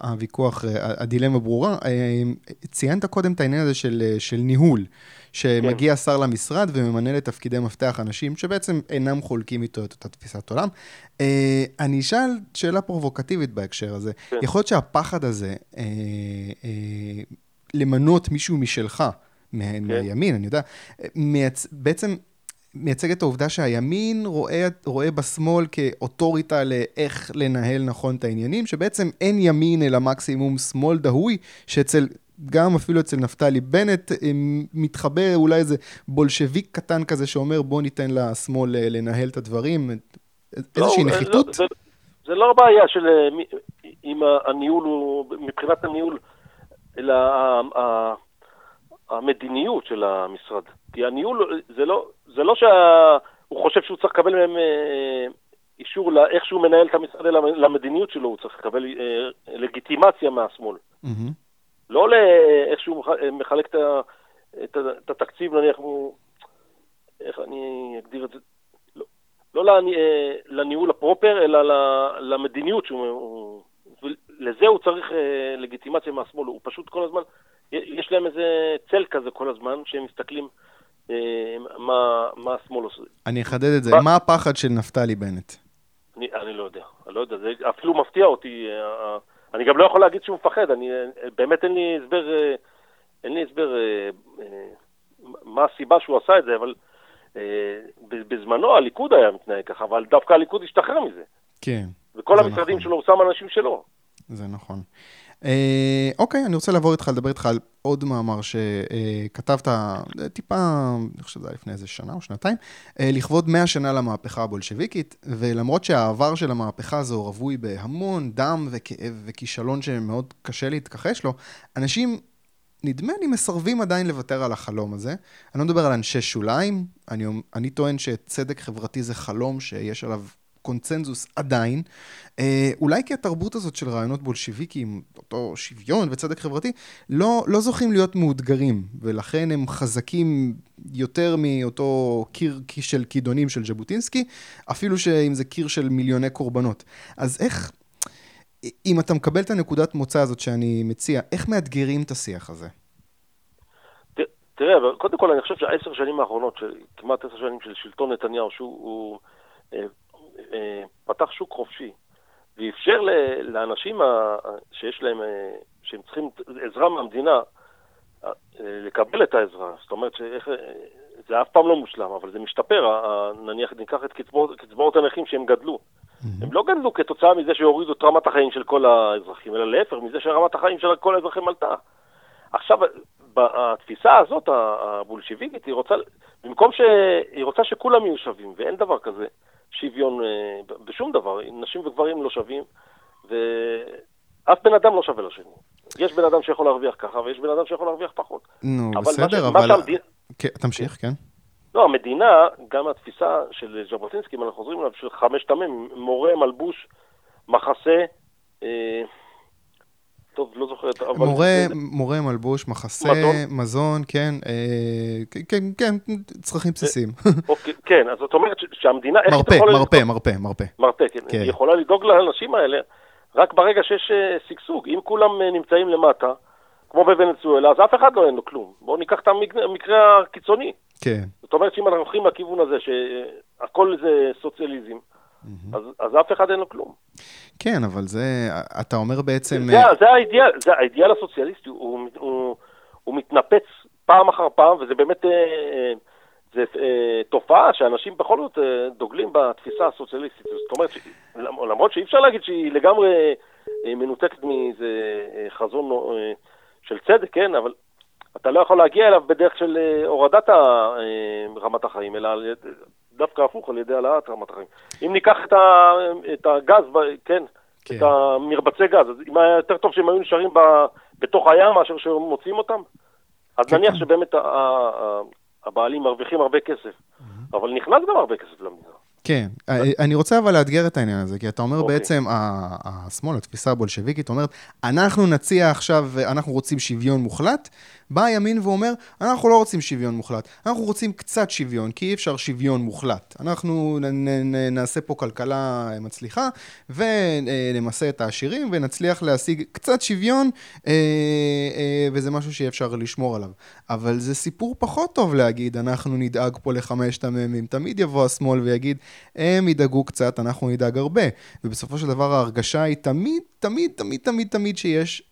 הוויכוח, הדילמה ברורה. אה, ציינת קודם את העניין הזה של ניהול. שמגיע כן. שר למשרד וממנה לתפקידי מפתח אנשים שבעצם אינם חולקים איתו את אותה תפיסת עולם. אה, אני אשאל שאלה פרובוקטיבית בהקשר הזה. כן. יכול להיות שהפחד הזה אה, אה, למנות מישהו משלך, כן. מהימין, אני יודע. בעצם מייצג את העובדה שהימין רואה, רואה בשמאל כאוטוריטה לאיך לנהל נכון את העניינים, שבעצם אין ימין אלא מקסימום שמאל דהוי, שאצל גם אפילו אצל נפתלי בנט, אה, מתחבא אולי איזה בולשביק קטן כזה שאומר בוא ניתן לשמאל אה, לנהל את הדברים, איזושהי לא, נחיתות? לא, זה, זה לא הבעיה של אה, אם הניהול הוא, מבחינת הניהול, אלא המדיניות של המשרד. כי הניהול, זה לא, זה לא שהוא חושב שהוא צריך לקבל מהם אישור לאיך שהוא מנהל את המשרד, אלא למדיניות שלו, הוא צריך לקבל לגיטימציה מהשמאל. Mm-hmm. לא לאיך שהוא מחלק את, את, את התקציב, נניח הוא, איך אני אגדיר את זה, לא, לא לני, לניהול הפרופר, אלא למדיניות שהוא, לזה הוא צריך אה, לגיטימציה מהשמאל, הוא פשוט כל הזמן, יש להם איזה צל כזה כל הזמן, שהם מסתכלים אה, מה, מה השמאל עושה. אני אחדד את זה, מה הפחד של נפתלי בנט? אני, אני לא יודע, אני לא יודע, זה אפילו מפתיע אותי, אה, אני גם לא יכול להגיד שהוא מפחד, אני, באמת אין לי הסבר, אין לי הסבר אה, אה, מה הסיבה שהוא עשה את זה, אבל אה, בזמנו הליכוד היה מתנהג ככה, אבל דווקא הליכוד השתחרר מזה. כן. וכל המשרדים נכון. שלו הוא שם אנשים שלו. זה נכון. אה, אוקיי, אני רוצה לעבור איתך, לדבר איתך על עוד מאמר שכתבת אה, טיפה, אני חושב שזה היה לפני איזה שנה או שנתיים, אה, לכבוד 100 שנה למהפכה הבולשביקית, ולמרות שהעבר של המהפכה הזו רווי בהמון דם וכאב וכישלון שמאוד קשה להתכחש לו, אנשים נדמה לי מסרבים עדיין לוותר על החלום הזה. אני לא מדבר על אנשי שוליים, אני, אני טוען שצדק חברתי זה חלום שיש עליו קונצנזוס עדיין. אולי כי התרבות הזאת של רעיונות בולשיביקים, אותו שוויון וצדק חברתי, לא, לא זוכים להיות מאותגרים, ולכן הם חזקים יותר מאותו קיר של כידונים של ז'בוטינסקי, אפילו שאם זה קיר של מיליוני קורבנות. אז איך, אם אתה מקבל את הנקודת מוצא הזאת שאני מציע, איך מאתגרים את השיח הזה? תראה, קודם כל אני חושב שהעשר שנים האחרונות, כמעט עשר שנים של שלטון נתניהו, שהוא אה, אה, פתח שוק חופשי ואפשר לאנשים שיש להם, אה, שהם צריכים עזרה מהמדינה, אה, לקבל את העזרה. זאת אומרת, שאיך, זה אף פעם לא מושלם, אבל זה משתפר. נניח ניקח את קצבאות, קצבאות הנכים שהם גדלו. Mm-hmm. הם לא גדלו כתוצאה מזה שהורידו את רמת החיים של כל האזרחים, אלא להפך, מזה שרמת החיים של כל האזרחים עלתה. עכשיו, התפיסה הזאת, הבולשיביקית, היא רוצה, במקום שהיא רוצה שכולם יהיו שווים, ואין דבר כזה, שוויון אה, בשום דבר, נשים וגברים לא שווים, ואף בן אדם לא שווה לשני. יש בן אדם שיכול להרוויח ככה, ויש בן אדם שיכול להרוויח פחות. נו, אבל בסדר, אבל... שהמדינה... כן, תמשיך, כן. לא, המדינה, גם התפיסה של ז'בוטינסקי, אם אנחנו חוזרים אליו, של חמשת המ"ם, מורה, מלבוש, מחסה, אה, טוב, לא זוכר. אבל... מורה, מורה, מלבוש, מחסה, מזון, מזון כן, אה, כן, כן, צרכים בסיסיים. אוקיי, כן, אז זאת אומרת שהמדינה... מרפא, מרפא, מרפא, מרפא. מרפא, כן. כן. היא יכולה לדאוג לאנשים האלה רק ברגע שיש אה, שגשוג. אם כולם אה, נמצאים למטה, כמו בוונצואלה, אז אף אחד לא אין לו כלום. בואו ניקח את המקרה הקיצוני. כן. זאת אומרת שאם אנחנו הולכים לכיוון הזה, שהכל זה סוציאליזם, אז, אז אף אחד אין לו כלום. כן, אבל זה, אתה אומר בעצם... זה, אה, זה האידיאל, זה האידיאל הסוציאליסטי, הוא, הוא, הוא, הוא מתנפץ פעם אחר פעם, וזה באמת... אה, זה אה, תופעה שאנשים בכל זאת דוגלים בתפיסה הסוציאליסטית. זאת אומרת, למרות שאי אפשר להגיד שהיא לגמרי מנותקת מאיזה חזון של צדק, כן, אבל אתה לא יכול להגיע אליו בדרך של הורדת רמת החיים, אלא דווקא הפוך, על ידי העלאת רמת החיים. אם ניקח את, ה, את הגז, כן, כן, את המרבצי גז, אז אם היה יותר טוב שהם היו נשארים ב, בתוך הים מאשר שמוצאים אותם, אז כן, נניח. שבאמת הבעלים מרוויחים הרבה כסף, mm-hmm. אבל נכנס גם הרבה כסף למדינה. כן, אה, אני רוצה אבל לאתגר את העניין הזה, כי אתה אומר okay. אוקיי. בעצם, השמאל, התפיסה הבולשביקית אומרת, אנחנו נציע עכשיו, אנחנו רוצים שוויון מוחלט, בא הימין ואומר, אנחנו לא רוצים שוויון מוחלט, אנחנו רוצים קצת שוויון, כי אי אפשר שוויון מוחלט. אנחנו נ, נ, נעשה פה כלכלה מצליחה, ונמסה את העשירים, ונצליח להשיג קצת שוויון, אה, אה, וזה משהו שאי אפשר לשמור עליו. אבל זה סיפור פחות טוב להגיד, אנחנו נדאג פה לחמשת המ"מים. תמיד יבוא השמאל ויגיד, הם ידאגו קצת, אנחנו נדאג הרבה. ובסופו של דבר ההרגשה היא תמיד, תמיד, תמיד, תמיד, תמיד שיש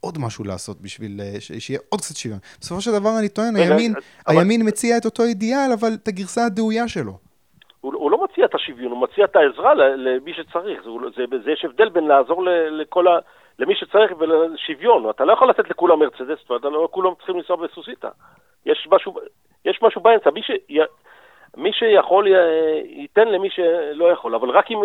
עוד משהו לעשות בשביל אה, שיהיה עוד קצת שוויון. בסופו של דבר אני טוען, הימין, הימין מציע את אותו אידיאל, אבל את הגרסה הדאויה שלו. הוא, הוא לא מציע את השוויון, הוא מציע את העזרה למי שצריך. זה, זה, זה יש הבדל בין לעזור לכל ה... למי שצריך ולשוויון. אתה לא יכול לתת לכולם מרצדס, ואתה לא כולם צריכים לנסוע בסוסיתא. יש משהו, יש משהו באמצע. מי, ש, מי שיכול ייתן למי שלא יכול, אבל רק אם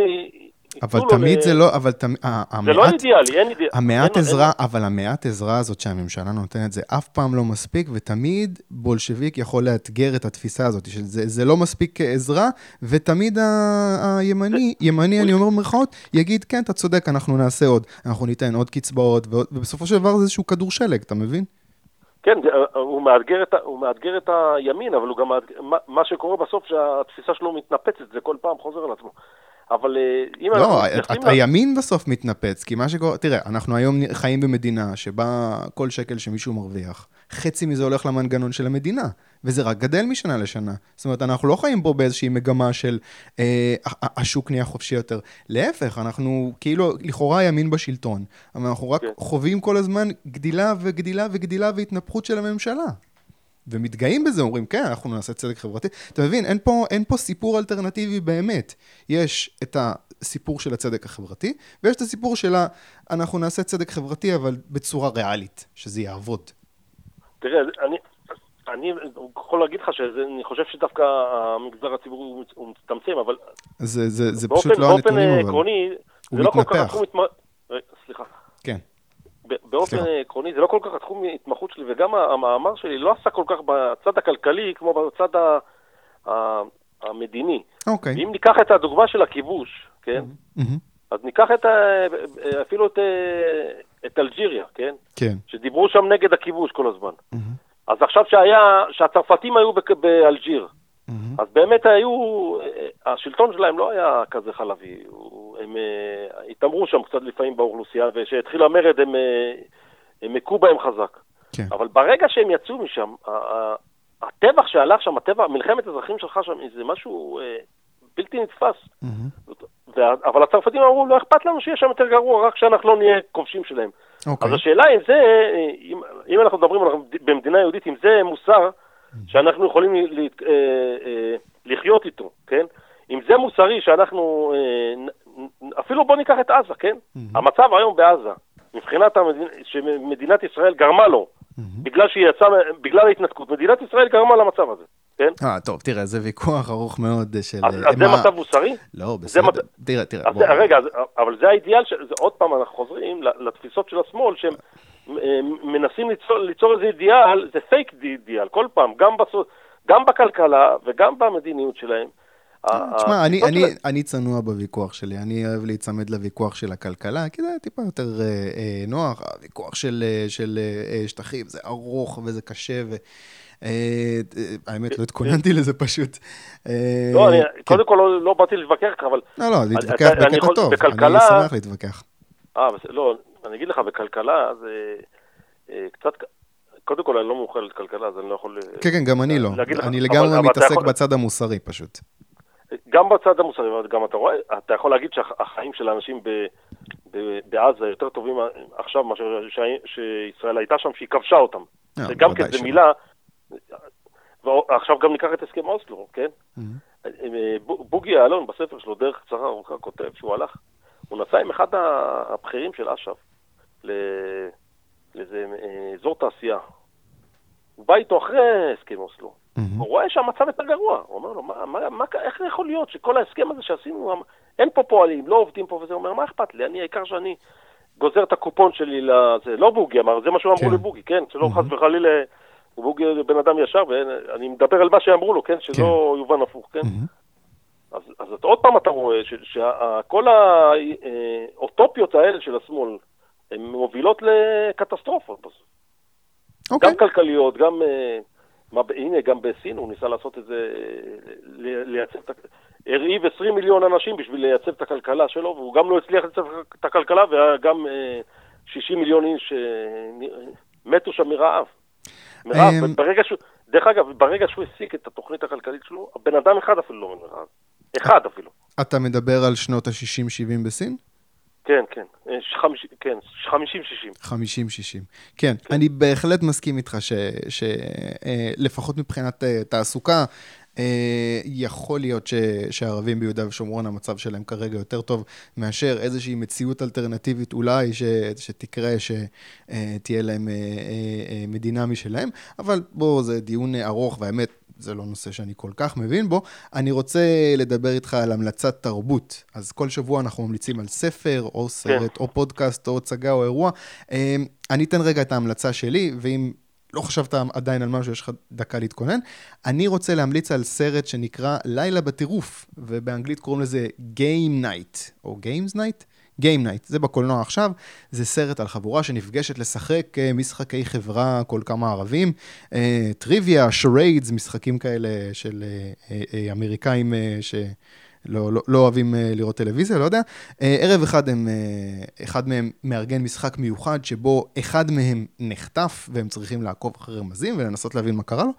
אבל תמיד זה לא, אבל תמיד, זה לא אידיאלי, אין אידיאלי. המעט עזרה, אבל המעט עזרה הזאת שהממשלה נותנת זה אף פעם לא מספיק, ותמיד בולשביק יכול לאתגר את התפיסה הזאת, שזה לא מספיק כעזרה, ותמיד הימני, ימני, אני אומר במרכאות, יגיד, כן, אתה צודק, אנחנו נעשה עוד, אנחנו ניתן עוד קצבאות, ובסופו של דבר זה איזשהו כדור שלג, אתה מבין? כן, הוא מאתגר, את, הוא מאתגר את הימין, אבל הוא גם מאתגר, מה שקורה בסוף שהתפיסה שלו מתנפצת, זה כל פעם חוזר על עצמו. אבל אה, אם לא, אנחנו... לא, הימין בסוף מתנפץ, כי מה שקורה, תראה, אנחנו היום חיים במדינה שבה כל שקל שמישהו מרוויח, חצי מזה הולך למנגנון של המדינה, וזה רק גדל משנה לשנה. זאת אומרת, אנחנו לא חיים פה באיזושהי מגמה של אה, השוק נהיה חופשי יותר. להפך, אנחנו כאילו, לכאורה הימין בשלטון, אבל אנחנו רק כן. חווים כל הזמן גדילה וגדילה וגדילה והתנפחות של הממשלה. ומתגאים בזה, אומרים, כן, אנחנו נעשה צדק חברתי. אתה מבין, אין פה, אין פה סיפור אלטרנטיבי באמת. יש את הסיפור של הצדק החברתי, ויש את הסיפור של ה... אנחנו נעשה צדק חברתי, אבל בצורה ריאלית, שזה יעבוד. תראה, אני, אני יכול להגיד לך שאני חושב שדווקא המגזר הציבורי הוא מצטמצם, אבל... זה, זה, זה באופן, פשוט לא הנתונים, אבל... באופן עקרוני, זה לא כל כך... מתמ... סליחה. כן. באופן עקרוני, זה לא כל כך התחום התמחות שלי, וגם המאמר שלי לא עשה כל כך בצד הכלכלי כמו בצד ה, המדיני. אוקיי. אם ניקח את הדוגמה של הכיבוש, כן? Mm-hmm. אז ניקח את ה, אפילו את, את אלג'יריה, כן? כן. שדיברו שם נגד הכיבוש כל הזמן. Mm-hmm. אז עכשיו שהיה, שהצרפתים היו באלג'יר, Mm-hmm. אז באמת היו, השלטון שלהם לא היה כזה חלבי, הם אה, התעמרו שם קצת לפעמים באוכלוסייה, וכשהתחיל המרד הם, אה, הם הכו בהם חזק. כן. אבל ברגע שהם יצאו משם, הטבח שהלך שם, הטבח, מלחמת אזרחים שלך שם, זה משהו אה, בלתי נתפס. Mm-hmm. אבל הצרפתים אמרו, לא אכפת לנו שיהיה שם יותר גרוע, רק שאנחנו לא נהיה כובשים שלהם. אוקיי. אז השאלה אם זה, אם, אם אנחנו מדברים במדינה יהודית, אם זה מוסר שאנחנו יכולים אה, אה, לחיות איתו, כן? אם זה מוסרי שאנחנו, אה, אפילו בוא ניקח את עזה, כן? המצב היום בעזה, מבחינת המדינה, שמדינת ישראל גרמה לו, בגלל שהיא יצאה, בגלל ההתנתקות, מדינת ישראל גרמה למצב הזה, כן? אה, טוב, תראה, זה ויכוח ארוך מאוד של... אז זה מצב מוסרי? לא, בסדר, תראה, תראה. רגע, אבל זה האידיאל, עוד פעם אנחנו חוזרים לתפיסות של השמאל, שהם... מנסים ליצור, ליצור איזה אידיאל, זה פייק אידיאל, כל פעם, גם, בסוד, גם בכלכלה וגם במדיניות שלהם. תשמע, אני, אני, אני צנוע בוויכוח שלי, אני אוהב להיצמד לוויכוח של הכלכלה, כי זה טיפה יותר אה, אה, נוח, הוויכוח של, אה, של אה, שטחים, זה ארוך וזה קשה, ו... אה, האמת, לא התכוננתי לזה פשוט. לא, כן. קודם כל לא, לא באתי להתווכח, אבל... לא, לא, להתווכח בקטע טוב, אני אשמח להתווכח. אה, לא, אני אגיד לך, בכלכלה זה אה, קצת... קודם כל, אני לא מומחה לכלכלה, אז אני לא יכול... כן, כן, גם אני לא. אני לגמרי מתעסק בצד המוסרי פשוט. גם בצד המוסרי, גם אתה רואה, אתה יכול להגיד שהחיים של האנשים בעזה יותר טובים עכשיו מאשר שישראל הייתה שם, שהיא כבשה אותם. אה, זה גם כן, זו מילה... ועכשיו גם ניקח את הסכם אוסלו, כן? Mm-hmm. אה, בוגי יעלון בספר שלו, דרך קצרה ארוכה, כותב שהוא הלך, הוא נסע עם אחד הבכירים של אש"ף לאיזה אה, אזור תעשייה. הוא בא איתו אחרי הסכם אוסלו. Mm-hmm. הוא רואה שהמצב יותר גרוע. הוא אומר לו, מה, מה, מה, איך יכול להיות שכל ההסכם הזה שעשינו, אין פה פועלים, לא עובדים פה וזה, הוא אומר, מה אכפת לי? אני, העיקר שאני גוזר את הקופון שלי לזה. לא בוגי אמר, זה מה שהוא אמרו כן. לבוגי, כן? שלא חס וחלילה, בוגי בן אדם ישר, ואני מדבר על מה שאמרו לו, כן? שלא יובן הפוך, כן? אז, אז עוד פעם אתה רואה שכל האוטופיות האלה של השמאל, הן מובילות לקטסטרופות. אוקיי. גם כלכליות, גם... מה, הנה, גם בסין הוא ניסה לעשות את זה, לייצב את... הרעיב 20 מיליון אנשים בשביל לייצב את הכלכלה שלו, והוא גם לא הצליח לייצב את הכלכלה, וגם 60 מיליון איש מתו שם מרעב. מרעב, ברגע שהוא... דרך אגב, ברגע שהוא הסיק את התוכנית הכלכלית שלו, הבן אדם אחד אפילו לא מרעב. אחד אפילו. אתה מדבר על שנות ה-60-70 בסין? כן, כן, כן, 50-60. 50-60. כן, אני בהחלט מסכים איתך שלפחות מבחינת תעסוקה, יכול להיות שהערבים ביהודה ושומרון, המצב שלהם כרגע יותר טוב מאשר איזושהי מציאות אלטרנטיבית אולי שתקרה, שתהיה להם מדינה משלהם, אבל בואו, זה דיון ארוך, והאמת, זה לא נושא שאני כל כך מבין בו. אני רוצה לדבר איתך על המלצת תרבות. אז כל שבוע אנחנו ממליצים על ספר, או סרט, כן. או פודקאסט, או הצגה, או אירוע. אני אתן רגע את ההמלצה שלי, ואם לא חשבת עדיין על משהו, יש לך דקה להתכונן. אני רוצה להמליץ על סרט שנקרא לילה בטירוף, ובאנגלית קוראים לזה Game Night, או Games Night. Game Night, זה בקולנוע עכשיו, זה סרט על חבורה שנפגשת לשחק משחקי חברה, כל כמה ערבים, טריוויה, שריידס, משחקים כאלה של אמריקאים ש... לא, לא, לא אוהבים לראות טלוויזיה, לא יודע. ערב אחד, הם, אחד מהם מארגן משחק מיוחד שבו אחד מהם נחטף והם צריכים לעקוב אחרי רמזים ולנסות להבין מה קרה לו,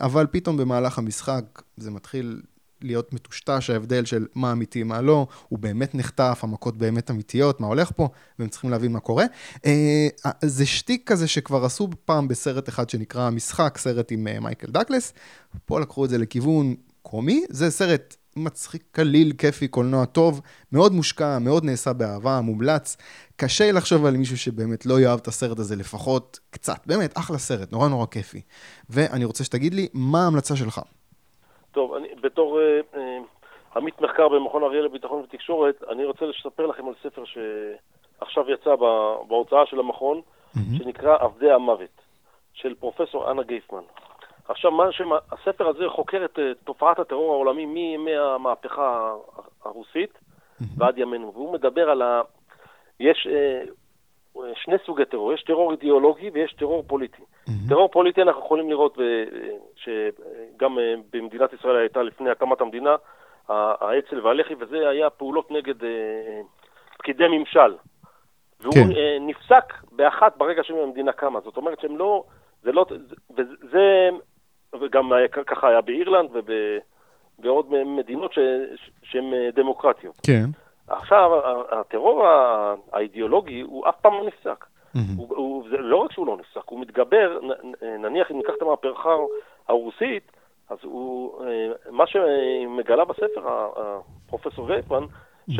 אבל פתאום במהלך המשחק זה מתחיל להיות מטושטש ההבדל של מה אמיתי, מה לא, הוא באמת נחטף, המכות באמת אמיתיות, מה הולך פה, והם צריכים להבין מה קורה. זה שטיק כזה שכבר עשו פעם בסרט אחד שנקרא משחק, סרט עם מייקל דקלס, פה לקחו את זה לכיוון קומי, זה סרט מצחיק, קליל, כיפי, קולנוע טוב, מאוד מושקע, מאוד נעשה באהבה, מומלץ. קשה לחשוב על מישהו שבאמת לא יאהב את הסרט הזה לפחות קצת, באמת, אחלה סרט, נורא נורא כיפי. ואני רוצה שתגיד לי, מה ההמלצה שלך? טוב, אני, בתור אה, אה, עמית מחקר במכון אריאל לביטחון ותקשורת, אני רוצה לספר לכם על ספר עכשיו יצא בהוצאה של המכון, mm-hmm. שנקרא עבדי המוות, של פרופסור אנה גייפמן. עכשיו, מה שמה, הספר הזה חוקר את תופעת הטרור העולמי מימי המהפכה הרוסית. ועד ימינו, והוא מדבר על ה... יש אה, שני סוגי טרור, יש טרור אידיאולוגי ויש טרור פוליטי. טרור פוליטי אנחנו יכולים לראות ב, שגם אה, במדינת ישראל הייתה לפני הקמת המדינה, האצ"ל והלח"י, וזה היה פעולות נגד אה, פקידי ממשל. והוא כן. נפסק באחת ברגע שהמדינה קמה. זאת אומרת שהם לא, זה לא, וזה, וגם ככה היה באירלנד ובעוד מדינות שהן דמוקרטיות. כן. עכשיו, הטרור האידיאולוגי הוא אף פעם לא נפסק. Mm-hmm. הוא, הוא, זה לא רק שהוא לא נפסק, הוא מתגבר, נניח אם ניקח את המהפכה הרוסית, אז הוא, אה, מה שמגלה בספר הפרופסור וייפמן, mm-hmm.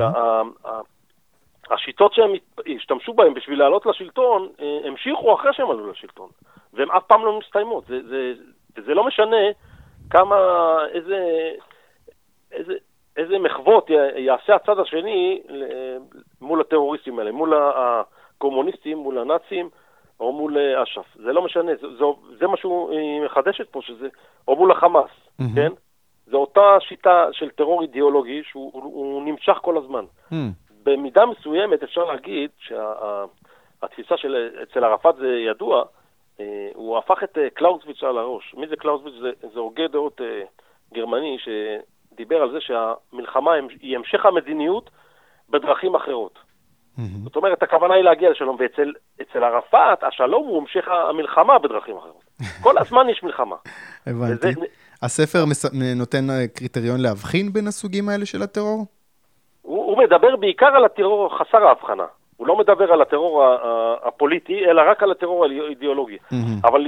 שהשיטות שהם השתמשו בהן בשביל לעלות לשלטון, אה, המשיכו אחרי שהם עלו לשלטון, והן אף פעם לא מסתיימות. זה, זה, וזה לא משנה כמה, איזה, איזה, איזה מחוות יעשה הצד השני מול הטרוריסטים האלה, מול הקומוניסטים, מול הנאצים או מול אש"ף. זה לא משנה, זה, זה, זה מה שהוא מחדשת פה, שזה, או מול החמאס, mm-hmm. כן? זו אותה שיטה של טרור אידיאולוגי שהוא נמשך כל הזמן. Mm. במידה מסוימת אפשר להגיד שהתפיסה של, אצל ערפאת זה ידוע, אה, הוא הפך את אה, קלאוזוויץ' על הראש. מי זה קלאוזוויץ'? זה, זה הוגה דעות אה, גרמני ש... דיבר על זה שהמלחמה היא המשך המדיניות בדרכים אחרות. Mm-hmm. זאת אומרת, הכוונה היא להגיע לשלום, ואצל ערפאת השלום הוא המשך המלחמה בדרכים אחרות. כל הזמן יש מלחמה. הבנתי. וזה... הספר נותן אה, קריטריון להבחין בין הסוגים האלה של הטרור? הוא, הוא מדבר בעיקר על הטרור חסר ההבחנה. הוא לא מדבר על הטרור הפוליטי, אלא רק על הטרור האידיאולוגי. Mm-hmm. אבל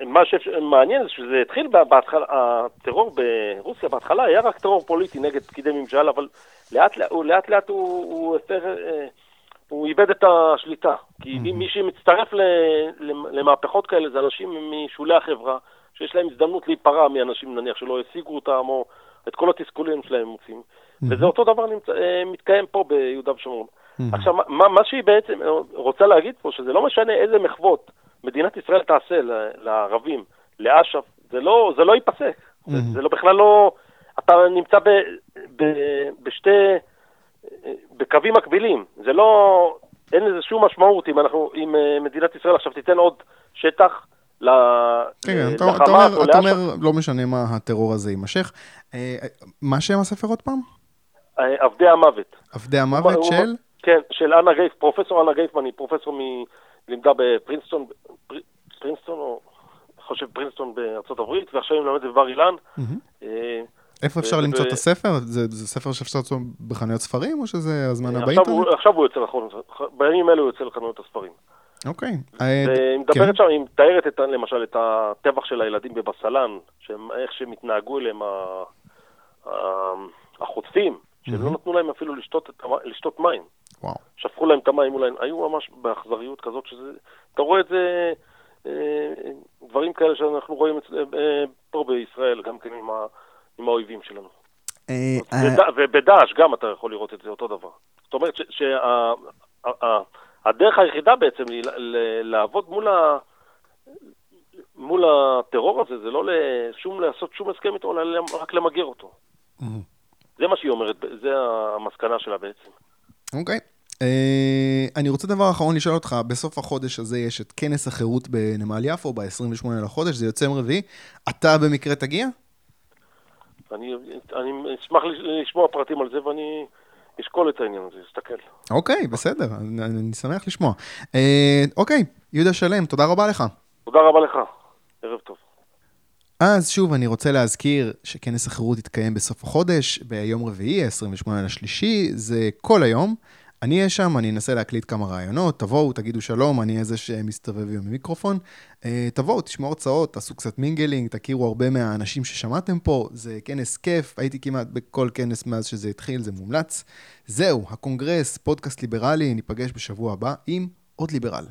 מה שמעניין זה שזה התחיל בהתחלה, הטרור ברוסיה בהתחלה היה רק טרור פוליטי נגד פקידי ממשל, אבל לאט לאט, הוא, לאט, הוא, הוא, אה, הוא איבד את השליטה. כי mm-hmm. מי שמצטרף למהפכות כאלה זה אנשים משולי החברה, שיש להם הזדמנות להיפרע מאנשים נניח שלא השיגו אותם, או את כל התסכולים שלהם מוצאים. Mm-hmm. וזה אותו דבר נמצא, אה, מתקיים פה ביהודה ושומרון. Mm-hmm. עכשיו, מה, מה שהיא בעצם רוצה להגיד פה, שזה לא משנה איזה מחוות מדינת ישראל תעשה לערבים, לאש"ף, זה לא, זה לא ייפסק. Mm-hmm. זה, זה לא בכלל לא... אתה נמצא ב, ב, בשתי... בקווים מקבילים. זה לא... אין לזה שום משמעות אם אנחנו, אם אה, מדינת ישראל עכשיו תיתן עוד שטח ל... כן, כן, אתה אומר, אתה אומר, לא משנה מה הטרור הזה יימשך. אה, מה שם הספר עוד פעם? אה, עבדי המוות. עבדי המוות של? כן, של אנה גייף, פרופסור אנה גייפמן, היא פרופסור מ... לימדה בפרינסטון, פרינסטון, או חושב פרינסטון בארצות הברית, ועכשיו היא מלמדת בבר אילן. אה, איפה אפשר למצוא את הספר? זה ספר שאפשר למצוא בחנויות ספרים, או שזה הזמנה באינטרנט? עכשיו הוא יוצא לחנויות, בימים אלה הוא יוצא לחנויות הספרים. אוקיי. אה, מדברת כן. שם, היא מתארת למשל את הטבח של הילדים בבסלן, איך שהם התנהגו אליהם החוטפים, שלא נתנו להם אפילו לשתות מים. שפכו להם המים מול היו ממש באכזריות כזאת, שזה, אתה רואה את זה, אה, דברים כאלה שאנחנו רואים אה, פה בישראל, גם כן עם, ה, עם האויבים שלנו. אה, ובדאעש גם אתה יכול לראות את זה אותו דבר. זאת אומרת שהדרך היחידה בעצם לעבוד מול ה... מול הטרור הזה, זה לא לשום, לעשות שום הסכם איתו, אלא רק למגר אותו. זה מה שהיא אומרת, זה המסקנה שלה בעצם. אוקיי. Okay. Uh, אני רוצה דבר אחרון לשאול אותך, בסוף החודש הזה יש את כנס החירות בנמל יפו, ב-28 לחודש, זה יוצא יום רביעי. אתה במקרה תגיע? אני, אני אשמח לשמוע פרטים על זה ואני אשקול את העניין הזה, אסתכל. אוקיי, בסדר, אני, אני שמח לשמוע. אה, אוקיי, יהודה שלם, תודה רבה לך. תודה רבה לך, ערב טוב. אז שוב, אני רוצה להזכיר שכנס החירות יתקיים בסוף החודש, ביום רביעי, 28 לשלישי, זה כל היום. אני אהיה שם, אני אנסה להקליט כמה רעיונות, תבואו, תגידו שלום, אני אהיה זה שמסתובב עם המיקרופון. אה, תבואו, תשמעו הרצאות, תעשו קצת mingling, תכירו הרבה מהאנשים ששמעתם פה, זה כנס כיף, הייתי כמעט בכל כנס מאז שזה התחיל, זה מומלץ. זהו, הקונגרס, פודקאסט ליברלי, ניפגש בשבוע הבא עם עוד ליברל.